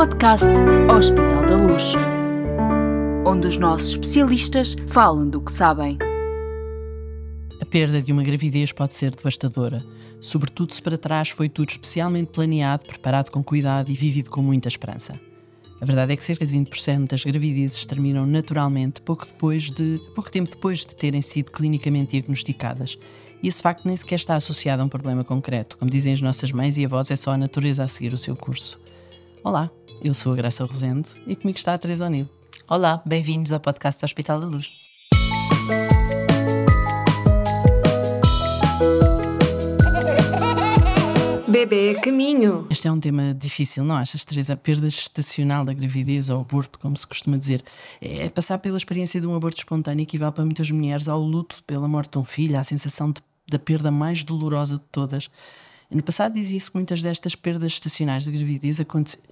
podcast Hospital da Luz, onde os nossos especialistas falam do que sabem. A perda de uma gravidez pode ser devastadora, sobretudo se para trás foi tudo especialmente planeado, preparado com cuidado e vivido com muita esperança. A verdade é que cerca de 20% das gravidezes terminam naturalmente pouco, depois de, pouco tempo depois de terem sido clinicamente diagnosticadas. E esse facto nem sequer está associado a um problema concreto. Como dizem as nossas mães e avós, é só a natureza a seguir o seu curso. Olá, eu sou a Graça Rosendo e comigo está a Teresa O'Neill. Olá, bem-vindos ao podcast do Hospital da Luz. Bebê caminho. Este é um tema difícil, não achas, Teresa? A perda gestacional da gravidez ou aborto, como se costuma dizer, é passar pela experiência de um aborto espontâneo equivale para muitas mulheres ao luto pela morte de um filho, à sensação de, da perda mais dolorosa de todas. No passado dizia-se que muitas destas perdas estacionais da gravidez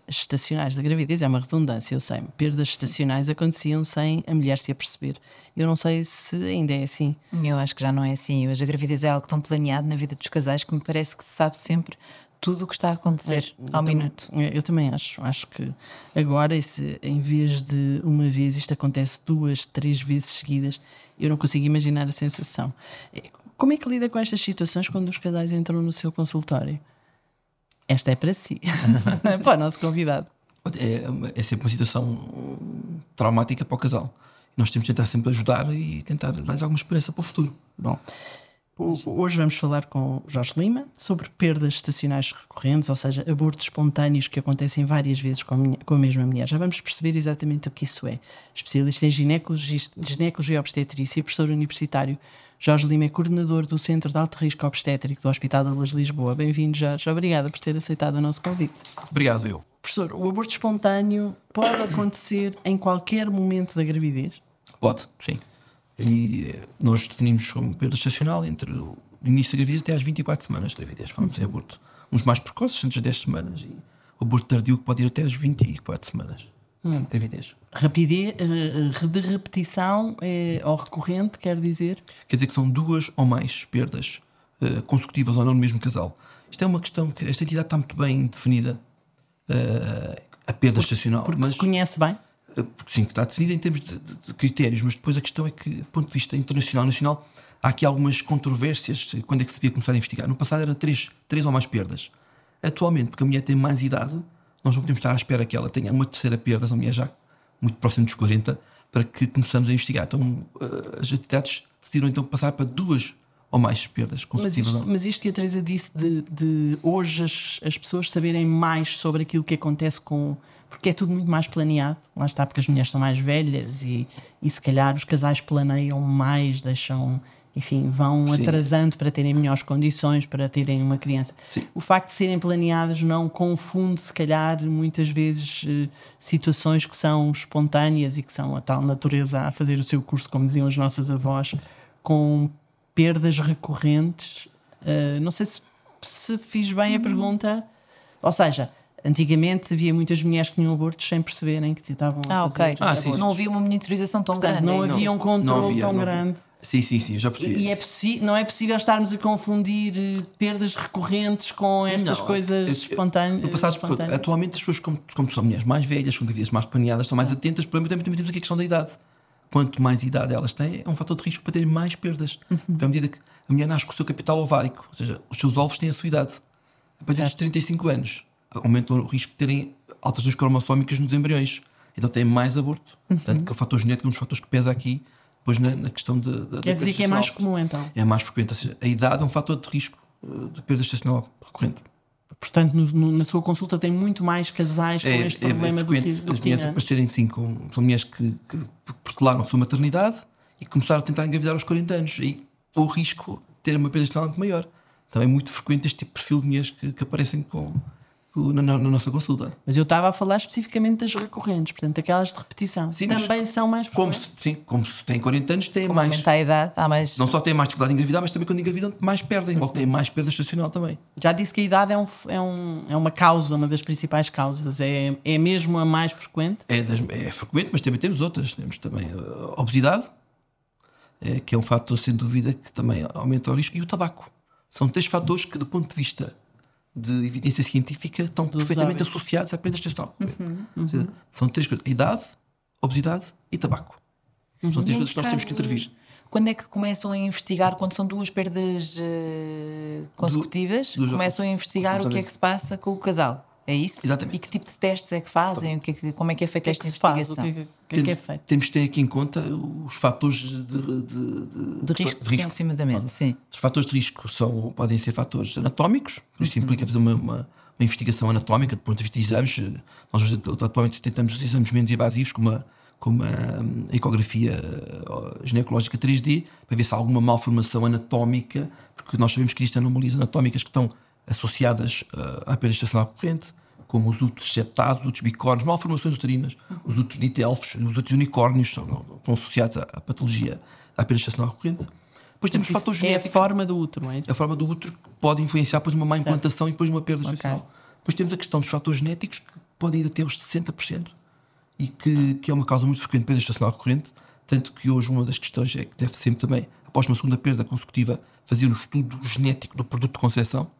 estacionais da gravidez é uma redundância, eu sei. Perdas estacionais aconteciam sem a mulher se aperceber. Eu não sei se ainda é assim. Eu acho que já não é assim. Hoje a gravidez é algo tão planeado na vida dos casais que me parece que se sabe sempre tudo o que está a acontecer é, ao minuto. eu também acho. Acho que agora, esse, em vez de uma vez, isto acontece duas, três vezes seguidas, eu não consigo imaginar a sensação. É, como é que lida com estas situações quando os casais entram no seu consultório? Esta é para si, para o nosso convidado. É, é, sempre uma situação traumática para o casal. Nós temos de tentar sempre ajudar e tentar dar alguma esperança para o futuro. Bom, hoje vamos falar com Jorge Lima sobre perdas estacionais recorrentes, ou seja, abortos espontâneos que acontecem várias vezes com a, minha, com a mesma mulher. Já vamos perceber exatamente o que isso é. Especialista em ginecologia, e obstetrícia e professor universitário Jorge Lima é coordenador do Centro de Alto Risco Obstétrico do Hospital da Luz Lisboa. Bem-vindo, Jorge. Obrigada por ter aceitado o nosso convite. Obrigado, eu. Professor, o aborto espontâneo pode acontecer em qualquer momento da gravidez? Pode, sim. E eh, nós definimos como perda estacional entre o início da gravidez até às 24 semanas de gravidez. Falamos em aborto. Uns mais precoces, antes das 10 semanas, e o aborto tardio que pode ir até às 24 semanas. Hum. Gravidez. Rapidez, uh, de repetição é, ou recorrente, quer dizer? Quer dizer que são duas ou mais perdas uh, consecutivas ou não no mesmo casal. Isto é uma questão que esta entidade está muito bem definida, uh, a perda porque, estacional. Porque mas, se conhece bem? Sim, está definida em termos de, de, de, critérios, mas depois a questão é que, do ponto de vista internacional nacional, há aqui algumas controvérsias quando é que se devia começar a investigar. No passado era três, três ou mais perdas. Atualmente, porque a mulher tem mais idade, nós não podemos estar à espera que ela tenha uma terceira perda, uma mulher já muito próxima dos 40, para que começamos a investigar. Então, eh, as entidades decidiram então passar para duas ou mais perdas consecutivas. Mas isto, mas isto que a Teresa disse de, de hoje as, as, pessoas saberem mais sobre aquilo que acontece com. Porque é tudo muito mais planeado, lá está, porque as mulheres são mais velhas e, e se calhar os casais planeiam mais, deixam enfim, vão Sim. atrasando para terem melhores condições para terem uma criança. Sim. O facto de serem planeadas não confunde, se calhar, muitas vezes eh, situações que são espontâneas e que são a tal natureza a fazer o seu curso, como diziam as nossas avós, com perdas recorrentes. Uh, não sei se, se fiz bem a pergunta. Ou seja, Antigamente havia muitas mulheres que tinham abortos sem perceberem que estavam ah, a fazer. Ah, ok. não havia uma monitorização tão Portanto, grande. Não é havia um controle tão grande. Sim, sim, sim, eu já percebi. E, é não é possível estarmos a confundir eh, perdas recorrentes com estas não, coisas espontâneas. No passado, espontâneas. atualmente as pessoas, como, como são mulheres mais velhas, com gravidez mais planeadas, estão mais atentas, por também temos aqui a questão da idade. Quanto mais idade elas têm, é um fator de risco para terem mais perdas. Uhum. Porque à medida que a mulher nasce com o seu capital ovárico, ou seja, os seus ovos têm a sua idade, a partir dos 35 anos, aumenta o risco de terem alterações cromossómicas nos embriões. Então têm mais aborto. Uhum. Portanto, que é o fator genético, um dos fatores que pesa aqui depois na, na questão de, de, Quer dizer que é mais comum então? É mais frequente. Ou seja, a idade é um fator de risco eh, de perda estacional recorrente. Portanto, no, no, na sua consulta tem muito mais casais com é, este é, problema é do que, do As mulheres aparecerem sim, com, são mulheres que, que protelaram a sua maternidade e começaram a tentar engravidar aos 40 anos. E o risco de ter uma perda é muito maior. Então é muito frequente este tipo de perfil de mulheres que, que aparecem com, na, na, nossa consulta. Mas eu estava a falar especificamente das recorrentes, portanto, aquelas de repetição. Sim, também são mais como se, Sim, como se têm 40 anos, têm como mais. a idade, há mais. Não só têm mais dificuldade em engravidar, mas também quando engravidam, mais perdem, uhum. ou têm mais perda estacional também. Já disse que a idade é, um, é, um, é uma causa, uma das principais causas. É, é mesmo a mais frequente? É, das, é frequente, mas também temos outras. Temos também a obesidade, é, que é um fator, sem dúvida, que também aumenta o risco, e o tabaco. São três fatores que, do ponto de vista de evidência científica estão perfeitamente hábitos. associados à perda estacional. Ou seja, São três coisas: idade, obesidade e tabaco. São três coisas que nós temos que intervir. Quando é que começam a investigar, quando são duas perdas eh, consecutivas, duas- começam a investigar o que é que se passa com o casal? É isso? Exatamente. E que tipo de testes é que fazem? O que é que- como é que é feita que é esta que? O investigação? Que que é, que é Temos, feito? temos que ter aqui em conta os fatores de, de, de- De risco que estão em cima da mesa, sim. Os fatores de risco são, podem ser fatores anatómicos, isso implica fazer uma, uma, uma investigação anatómica do ponto de vista de exames. Nós atualmente tentamos os exames menos invasivos, como a, como a, hum, ecografia ginecológica 3D, para ver se há alguma malformação anatómica, porque nós sabemos que existem anomalias anatómicas que estão associadas eh, à perda estacional recorrente, como os úteros septados, os úteros bicórnios, malformações uterinas, os úteros ditelfos, os úteros unicórnios, estão, estão associados à, à patologia, à perda estacional recorrente. Depois temos fatores É a genéticos forma do útero, é isso? a forma do útero que pode influenciar depois uma má implantação e depois uma perda Ok. gestacional. Depois temos a questão dos fatores genéticos que podem ir até aos 60% e que, que é uma causa muito frequente de perda gestacional recorrente, tanto que hoje uma das questões é que deve sempre também, após uma segunda perda consecutiva, fazer um estudo genético do produto de concepção,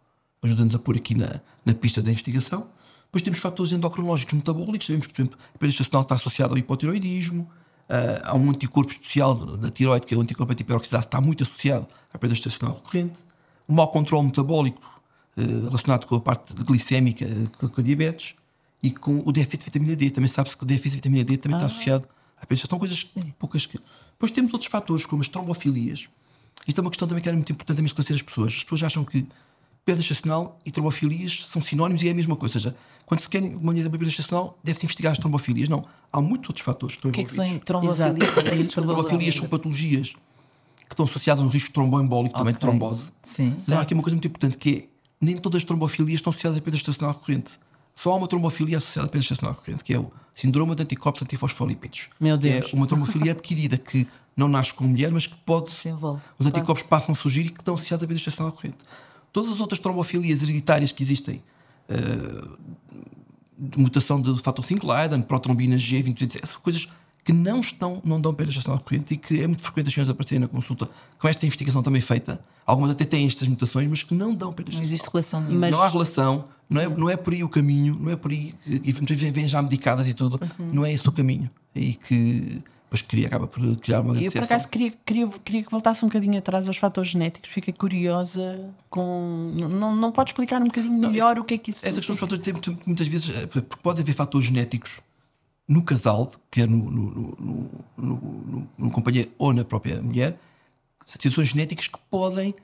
ajuda-nos a pôr aqui na, na pista da investigação. Depois temos fatores endocrinológicos metabólicos, sabemos que, por exemplo, a perda gestacional está associada ao hipotiroidismo, ah, há um anticorpo especial da tiroide, que é o anticorpo antiperoxidase, está muito associado à perda gestacional recorrente. O mau controle metabólico eh, relacionado com a parte glicémica, eh, com, a diabetes, e com o déficit de vitamina D. Também sabe-se que o déficit de vitamina D também está associado à perda. São coisas poucas que. Depois temos outros fatores, como as trombofilias. Isto é uma questão também que era muito importante também esclarecer as pessoas. As pessoas acham que perda gestacional e trombofilias são sinónimos e é a mesma coisa. Ou seja, quando se quer uma da perda gestacional, deve-se investigar as trombofilias. Não. Há muitos outros fatores que estão O que é que são envolvidos. trombofilias? As trombofilias são patologias que estão associadas a um risco tromboembólico, também de trombose. Sim. Mas há aqui uma coisa muito importante que é nem todas as trombofilias estão associadas à perda gestacional recorrente. Só há uma trombofilia associada à perda gestacional recorrente, que é o síndrome de anticorpos antifosfolípidos. Meu Que Deus. É uma trombofilia adquirida que não nasce com mulher, mas que pode. Se envolve. Os anticorpos passam a surgir e que estão associados à perda gestacional recorrente. Todas as outras trombofilias hereditárias que existem, de mutação do fator 5 Leiden, protrombina G28, são coisas que não estão, não dão perda gestacional recorrente e que é muito frequente as senhoras aparecerem na consulta com esta investigação também feita. Algumas até têm estas mutações, mas que não dão perda Não existe relação. Mas- Não há relação, não é, não é por aí o caminho, não é por aí e vêm já medicadas e tudo, não é esse o caminho. Aí que depois cria, acaba por criar uma grande Eu, por acaso, queria, queria, queria que voltasse um bocadinho atrás aos fatores genéticos. Fiquei curiosa com. Não, não pode explicar um bocadinho melhor o que é que isso Essa questão dos fatores de tempo, muitas vezes, eh, porque pode haver fatores genéticos no casal, quer no, no, no, no- no companheiro ou na própria mulher, situações genéticas que podem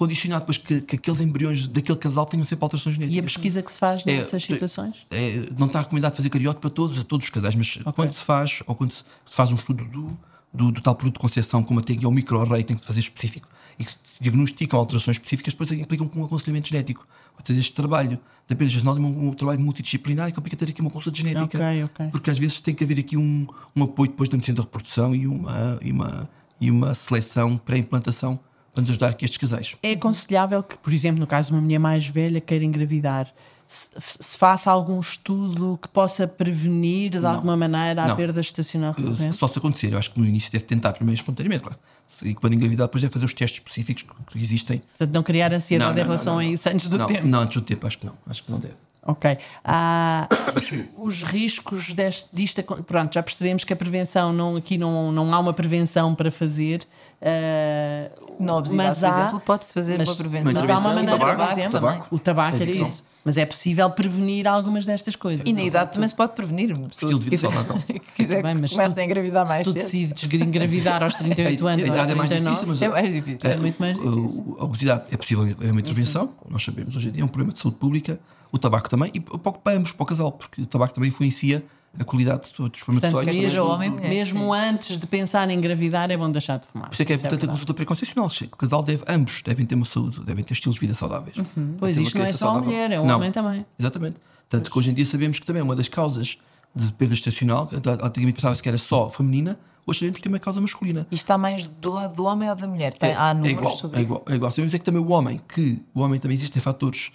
condicionar depois que, que aqueles embriões daquele casal tenham sempre alterações E a genéticas. pesquisa que se faz É, nessas te- situações? É, não está recomendado fazer cariote para todos, a todos os casais, mas quando se faz, ou quando se, se faz um estudo do, do, do tal produto de concepção, como até que é o microarray, tem que se fazer específico, e que se diagnosticam alterações específicas, depois implicam com um aconselhamento genético. Ou seja, este trabalho da perda gestacional é um, um trabalho multidisciplinar que implica ter aqui uma consulta genética. Ok, ok. Porque às vezes tem que haver aqui um, um apoio depois da medicina da reprodução e uma, e uma, e uma seleção pré-implantação para nos ajudar aqui estes casais. É aconselhável que, por exemplo, no caso de uma mulher mais velha queira engravidar, se, se faça algum estudo que possa prevenir de alguma maneira a Não. perda estacional recorrente? Só se acontecer, eu acho que no início deve tentar primeiro espontaneamente, claro. Se- E quando engravidar, depois deve fazer os testes específicos que- existem. Portanto, não criar ansiedade Não, não, em relação não, não. a isso antes do não, tempo. Não, antes do tempo, acho que não. Acho que não deve. Ok. Há os riscos deste, disto. Pronto, já percebemos que a prevenção, não, aqui não, não há uma prevenção para fazer. eh, Na obesidade, mas por há- exemplo, pode-se fazer mas, uma prevenção. Mas há uma maneira, tabaco, por exemplo, tabaco. o tabaco é Adicção. isso. Mas é possível prevenir algumas destas coisas. E na idade também se pode prevenir. Estilo de vida saudável. quiser Bem, mas tu- a engravidar mais Se tu decides engravidar aos 38 anos a idade é mais 39, difícil, mas É mais difícil. é muito mais difícil. uh, a obesidade é possível, é uma intervenção, nós sabemos hoje em dia, é um problema de saúde pública. O tabaco também, e para para ambos, para o casal, porque o tabaco também influencia a qualidade dos Portanto, espermatozoides. seja mesmo, homem, mulher, mesmo antes de pensar em engravidar, é bom deixar de fumar. Por isso é que é Isso é importante a verdade. consulta preconcepcional. O casal deve, ambos devem ter uma saúde, devem ter estilos de vida saudáveis. Pois Ter uma isto não é só a saudável. mulher, é o Não. homem também. Exatamente. Tanto que hoje em dia sabemos que também é uma das causas de perda estacional, que antigamente pensava-se que era só feminina, hoje sabemos que tem uma causa masculina. E está mais do lado do homem ou da mulher? Tem, há é números igual, sobre é isso? igual, é igual. Sabemos é que também o homem, que o homem também existem fatores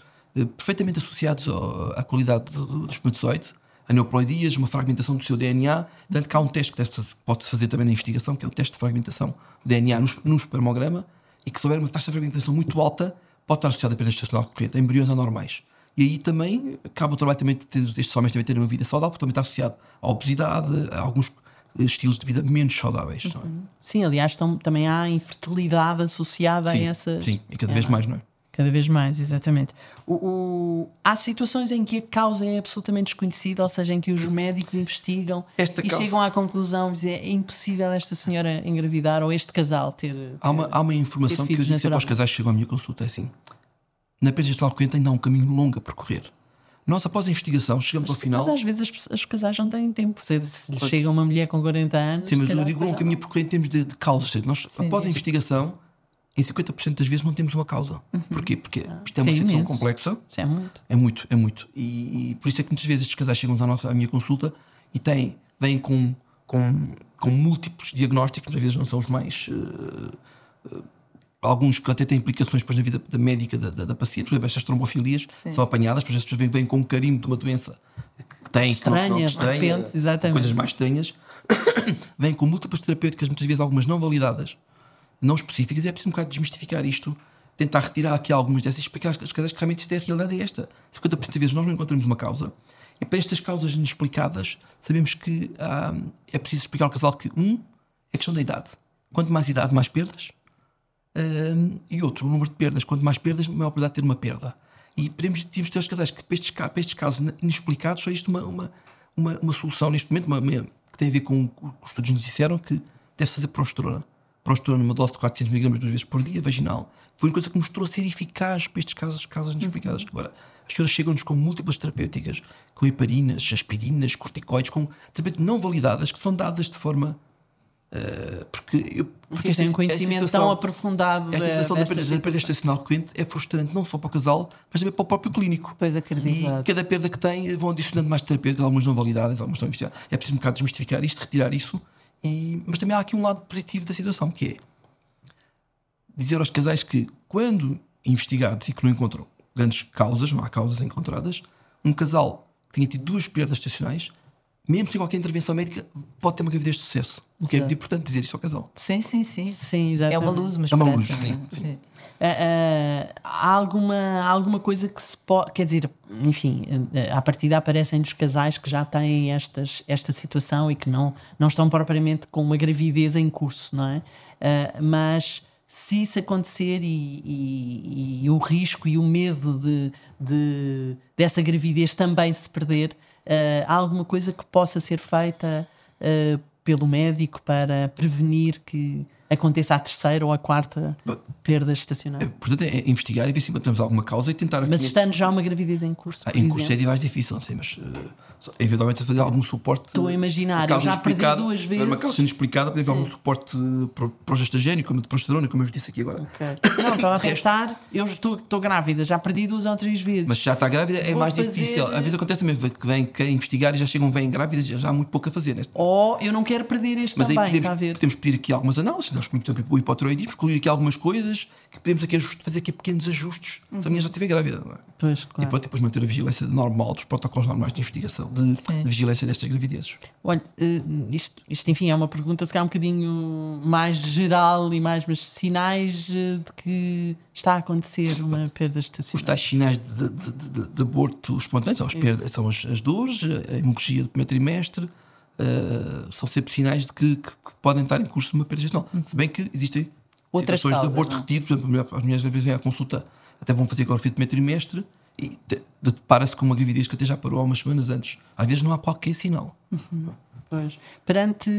perfeitamente associados ao- à qualidade do, do, espermatozoide, aneuploidias, uma fragmentação do seu DNA, tanto que há um teste que pode-se fazer também na investigação, que é o teste de fragmentação do DNA no, no espermograma, e que se houver uma taxa de fragmentação muito alta, pode estar associada a perda estacional recorrente, a embriões anormais, E aí também acaba o trabalho também de ter, destes homens também terem uma vida saudável, porque também está associado à obesidade, a alguns estilos de vida menos saudáveis. não é? Sim, aliás, também há infertilidade associada Sim, a essas. sim, e cada vez mais, não é? Cada vez mais, exatamente. O, o- há situações em que a causa é absolutamente desconhecida, ou seja, em que os médicos investigam Esta e causa- chegam à conclusão de dizer é impossível esta senhora engravidar ou este casal ter. Há uma, há uma informação ter que eu sempre aos naturalmente. casais que chegam à minha consulta: é assim, na perda gestual recorrente ainda há um caminho longo a percorrer. Nós, após a investigação, chegamos ao final. Mas às vezes as os casais não têm tempo. Se chega uma mulher com 40 anos. Sim, mas eu digo um caminho a percorrer em termos de, de causas. Nós, após a investigação, em 50% das vezes não temos uma causa. Porquê? Porque isto é uma Sim, situação imenso. complexa. Isso é muito. É muito, é muito. E, e por isso é que muitas vezes estes casais chegam à, nossa, à minha consulta e têm, vêm com, com, com múltiplos diagnósticos, às vezes não são os mais. eh, eh, alguns que até têm implicações depois na vida da médica da, da, da paciente, por exemplo, estas trombofilias Sim. são apanhadas, as pessoas vêm, vêm com um carimbo de uma doença que têm, que não- Estranha, de repente, exatamente. coisas mais estranhas, vêm com múltiplas terapêuticas, muitas vezes algumas não validadas, não específicas, é preciso um bocado desmistificar isto, tentar retirar aqui algumas dessas e explicar às casais que realmente isto é a realidade é esta. 50% das vezes nós não encontramos uma causa, e para estas causas inexplicadas, sabemos que ah, é preciso explicar ao casal que, um, é questão da idade. Quanto mais idade, mais perdas. Um, e outro, o número de perdas. Quanto mais perdas, maior probabilidade de ter uma perda. E podemos, temos ter os casais que, para estes, para estes casos inexplicados, só existe uma, uma, uma, uma solução neste momento, uma, uma- que tem a ver com o que os estudos nos disseram, que deve-se fazer progesterona. Progesterona numa dose de 400 mg duas vezes por dia, vaginal. Foi uma coisa que mostrou ser eficaz para estes casos, casos inexplicados. Agora, as senhoras chegam-nos com múltiplas terapêuticas, com heparinas, aspirinas, corticoides, com terapêuticas não validadas, que são dadas de forma. eh, porque eu, porque tem um esta- conhecimento esta situação- tão aprofundado esta situação da perda, estacional recorrente é frustrante não só para o casal, mas também para o próprio clínico. Pois acredito. E cada perda que tem vão adicionando mais terapêuticas, algumas não validadas, algumas estão investigadas. É preciso um bocado desmistificar isto, retirar isso. E, mas também há aqui um lado positivo da situação, que é dizer aos casais que, quando investigados e que não encontram grandes causas, não há causas encontradas, um casal que tenha tido duas perdas estacionais, mesmo sem qualquer intervenção médica, pode ter uma gravidez de sucesso. O que é muito importante dizer isto ao casal. Sim, sim, sim. Sim, É uma luz, uma É uma luz, sim, não é? sim. Ah, ah, há, alguma, há alguma coisa que se pode. Quer dizer, enfim, ah, à partida aparecem dos casais que já têm estas, esta situação e que não, não estão propriamente com uma gravidez em curso, não é? Ah, mas se isso acontecer e, e- e o risco e o medo de, de- dessa gravidez também se perder, há alguma coisa que possa ser feita ah, pelo médico para prevenir que aconteça a terceira ou a quarta perda estacional? Portanto, é investigar e ver se encontramos alguma causa e tentar. Mas estando já uma gravidez em curso, Ah, em curso é exemplo, de mais difícil, não sei, mas uh, eventualmente fazer algum suporte. Estou a imaginar, eu já perdi duas tiver Uma vezes. causa inexplicada, pode haver algum suporte pro- como de progesterona, como eu vos disse aqui agora. Ok. Não, estava a pensar, eu estou, estou grávida, já perdi duas ou três vezes. Mas já está grávida é Vou mais fazer- difícil. Às vezes acontece também que vêm querem investigar e já chegam, vêm grávidas e já há muito pouco a fazer. Neste. Ou eu não quero perder este Mas aí também, podemos, está a ver? podemos pedir aqui algumas análises, nós exemplo o hipotiroidismo, excluir aqui algumas coisas que podemos aqui fazer aqui pequenos ajustes se a minha já estiver grávida. Não é? Pois, E claro. pode depois manter a vigilância normal dos protocolos normais de investigação, de, de vigilância destas gravidezes. Olha, eh, isto, isto enfim é uma pergunta se calhar um bocadinho mais geral e mais, mas sinais eh, de que está a acontecer uma perda Os estacional. tais sinais de- de- de aborto espontâneo são as, perdas, são as, as dores, a hemorragia do primeiro trimestre, eh, são sempre sinais de que, que- que podem estar em curso de uma perda gestacional. Se bem que existem Outras situações causas, de aborto não é? retido, por exemplo, as mulheres às vezes vêm à consulta, até vão fazer primeiro trimestre e depara-se com uma gravidez que até já parou há umas semanas antes. Às vezes não há qualquer sinal. Pois. Perante,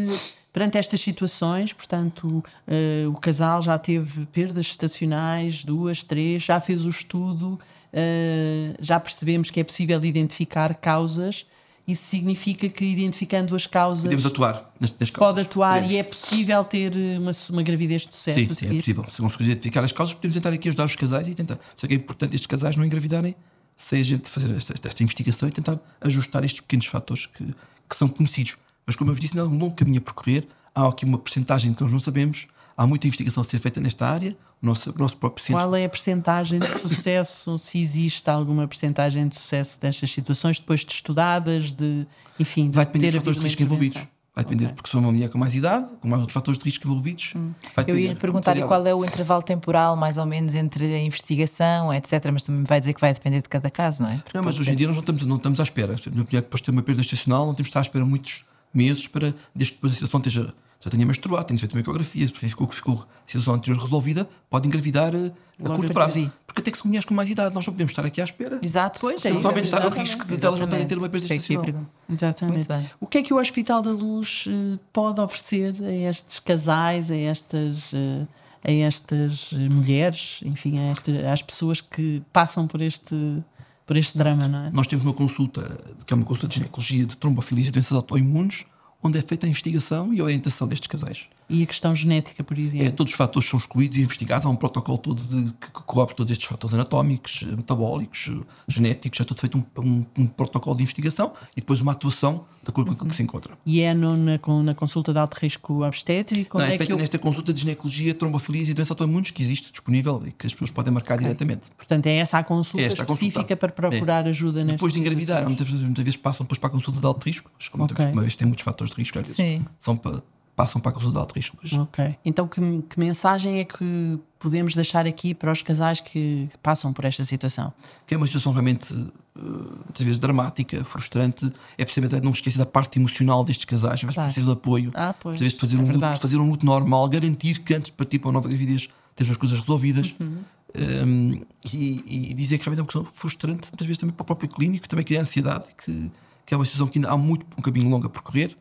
perante estas situações, portanto, eh, o casal já teve perdas estacionais, duas, três, já fez o estudo, eh, já percebemos que é possível identificar causas. Isso significa que identificando as causas Podemos atuar nas, nas se pode causas. atuar Podemos. e é possível ter uma, uma gravidez de sucesso Sim, sim, é possível. Se conseguir identificar as causas, podemos tentar aqui ajudar os casais e tentar. Só que é importante estes casais não engravidarem sem a gente fazer esta, esta- investigação e tentar ajustar estes pequenos fatores que, que são conhecidos. Mas, como eu vos disse, não é um longo caminho a percorrer. Há aqui uma percentagem que nós não sabemos. Há muita investigação a ser feita nesta área. Nosso, nosso próprio centro. Qual é a percentagem de sucesso, se existe alguma percentagem de sucesso destas situações, depois de estudadas, de, enfim, de Vai depender dos fatores de risco envolvidos. Vai depender, porque se for uma mulher com mais idade, com mais outros fatores de risco envolvidos, vai Eu ia perguntar-lhe Variável. qual é o intervalo temporal, mais ou menos, entre a investigação, etc. Mas também vai dizer que vai depender de cada caso, não é? Porque Não, mas hoje em dia nós não estamos, não estamos à espera. Depois de ter uma perda estacional, não temos de estar à espera muitos meses para, desde que depois a situação esteja, já tenha menstruado, tenha feito uma ecografia, se ficou, ficou a situação anterior resolvida, pode engravidar eh, a Logo curto prazo. Porque tem que ser mulheres com mais idade, nós não podemos estar aqui à espera. Exato. Pois, é a aumentar o exatamente. risco de delas não terem ter uma perda é que perguntar. Exatamente. O que é que o Hospital da Luz eh, pode oferecer a estes casais, a estas, eh, a estas mulheres, enfim, a este- às pessoas que passam por este, por este drama, não é? Nós temos uma consulta, que é uma consulta de ginecologia de trombofilia e doenças autoimunes, onde é feita a investigação e a orientação destes casais. E a questão genética, por É, exemplo. todos os fatores são excluídos e investigados. Há um protocolo todo de, que que cobre todos estes fatores anatómicos, metabólicos, genéticos. É tudo feito um, um- um protocolo de investigação e depois uma atuação de acordo com aquilo que se encontra. E é no- na, na consulta de alto risco obstétrico? Não, é é feita o- nesta consulta de ginecologia, trombofilias e doenças autoimunes que existe disponível e que as pessoas podem marcar diretamente. Portanto, é essa a consulta É esta a específica para procurar ajuda nestas Depois de engravidar, muitas vezes, muitas vezes passam depois para a consulta de alto risco, como Ok. uma vez tem muitos fatores de risco, às vezes Sim. são para- passam para a consulta de. Mas Ok. Então, que, que mensagem é que podemos deixar aqui para os casais que, que passam por esta situação? que é uma situação realmente eh, muitas vezes dramática, frustrante. É precisamente não esquecer da parte emocional destes casais, mas Claro. precisam de apoio. Ah, pois, vezes fazer, é um luto, fazer um luto normal, garantir que antes de partir para uma nova gravidez tens as coisas resolvidas. Uhum. Um, e, e dizer que realmente é uma questão frustrante, muitas vezes também para o próprio clínico, também cria ansiedade, que, que é uma situação que ainda há muito um caminho longo a percorrer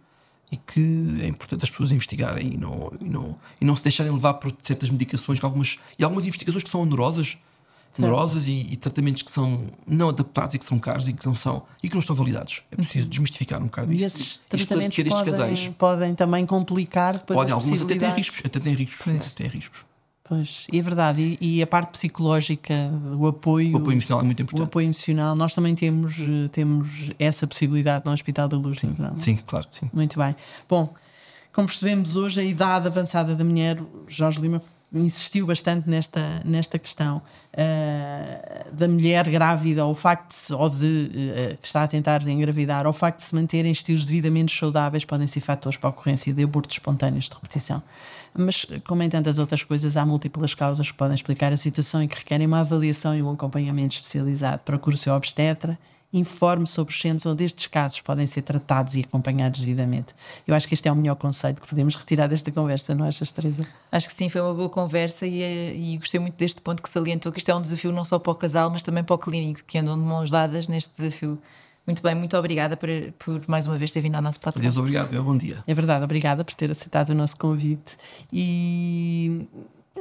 e que é importante as pessoas investigarem e não, e não, e não se deixarem levar por certas medicações, que algumas, e algumas investigações que são onerosas, onerosas e, e tratamentos que são não adaptados e que são caros e que não são e que não estão validados. É preciso desmistificar um bocado Uhum. E isso esses e tratamentos podem, podem também complicar depois Podem, alguns até têm riscos, até têm riscos, né? Têm riscos. Pois, é verdade. E, e a parte psicológica, o apoio, O apoio emocional é muito o importante. apoio emocional, nós também temos, eh, temos essa possibilidade no Hospital da Luz. não é? Sim, claro, sim. Muito bem. Bom, como percebemos hoje, a idade avançada da mulher, o Jorge Lima insistiu bastante nesta, nesta questão eh, da mulher grávida, ou o facto de, ou de eh, que está a tentar engravidar, ou o facto de se manterem estilos de vida menos saudáveis, podem ser fatores para a ocorrência de abortos espontâneos de repetição. Mas, como em tantas outras coisas, há múltiplas causas que podem explicar a situação e que requerem uma avaliação e um acompanhamento especializado. Procure o seu obstetra informe sobre os centros onde estes casos podem ser tratados e acompanhados devidamente. Eu acho que este é o melhor conselho que podemos retirar desta conversa, não achas, Teresa? Acho que sim, foi uma boa conversa e, eh, e gostei muito deste ponto que salientou que isto é um desafio não só para o casal, mas também para o clínico, que andam de mãos dadas neste desafio. Muito bem, muito obrigada por, por mais uma vez ter vindo ao nosso podcast. Adeus, obrigado. é, Bom dia. É verdade, obrigada por ter aceitado o nosso convite. E.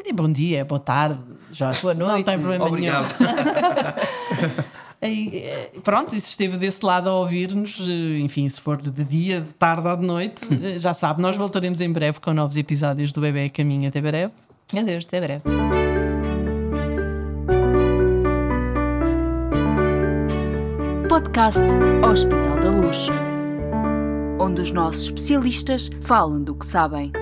e bom dia, boa tarde, Jorge. Boa noite. Não tem problema Obrigado. nenhum. E, eh, pronto, e se esteve desse lado a ouvir-nos, eh, enfim, se for de dia, de tarde ou de noite, eh, já sabe, nós voltaremos em breve com novos episódios do Bebê Caminho. Até breve. Adeus, até breve. Podcast Hospital da Luz, onde os nossos especialistas falam do que sabem.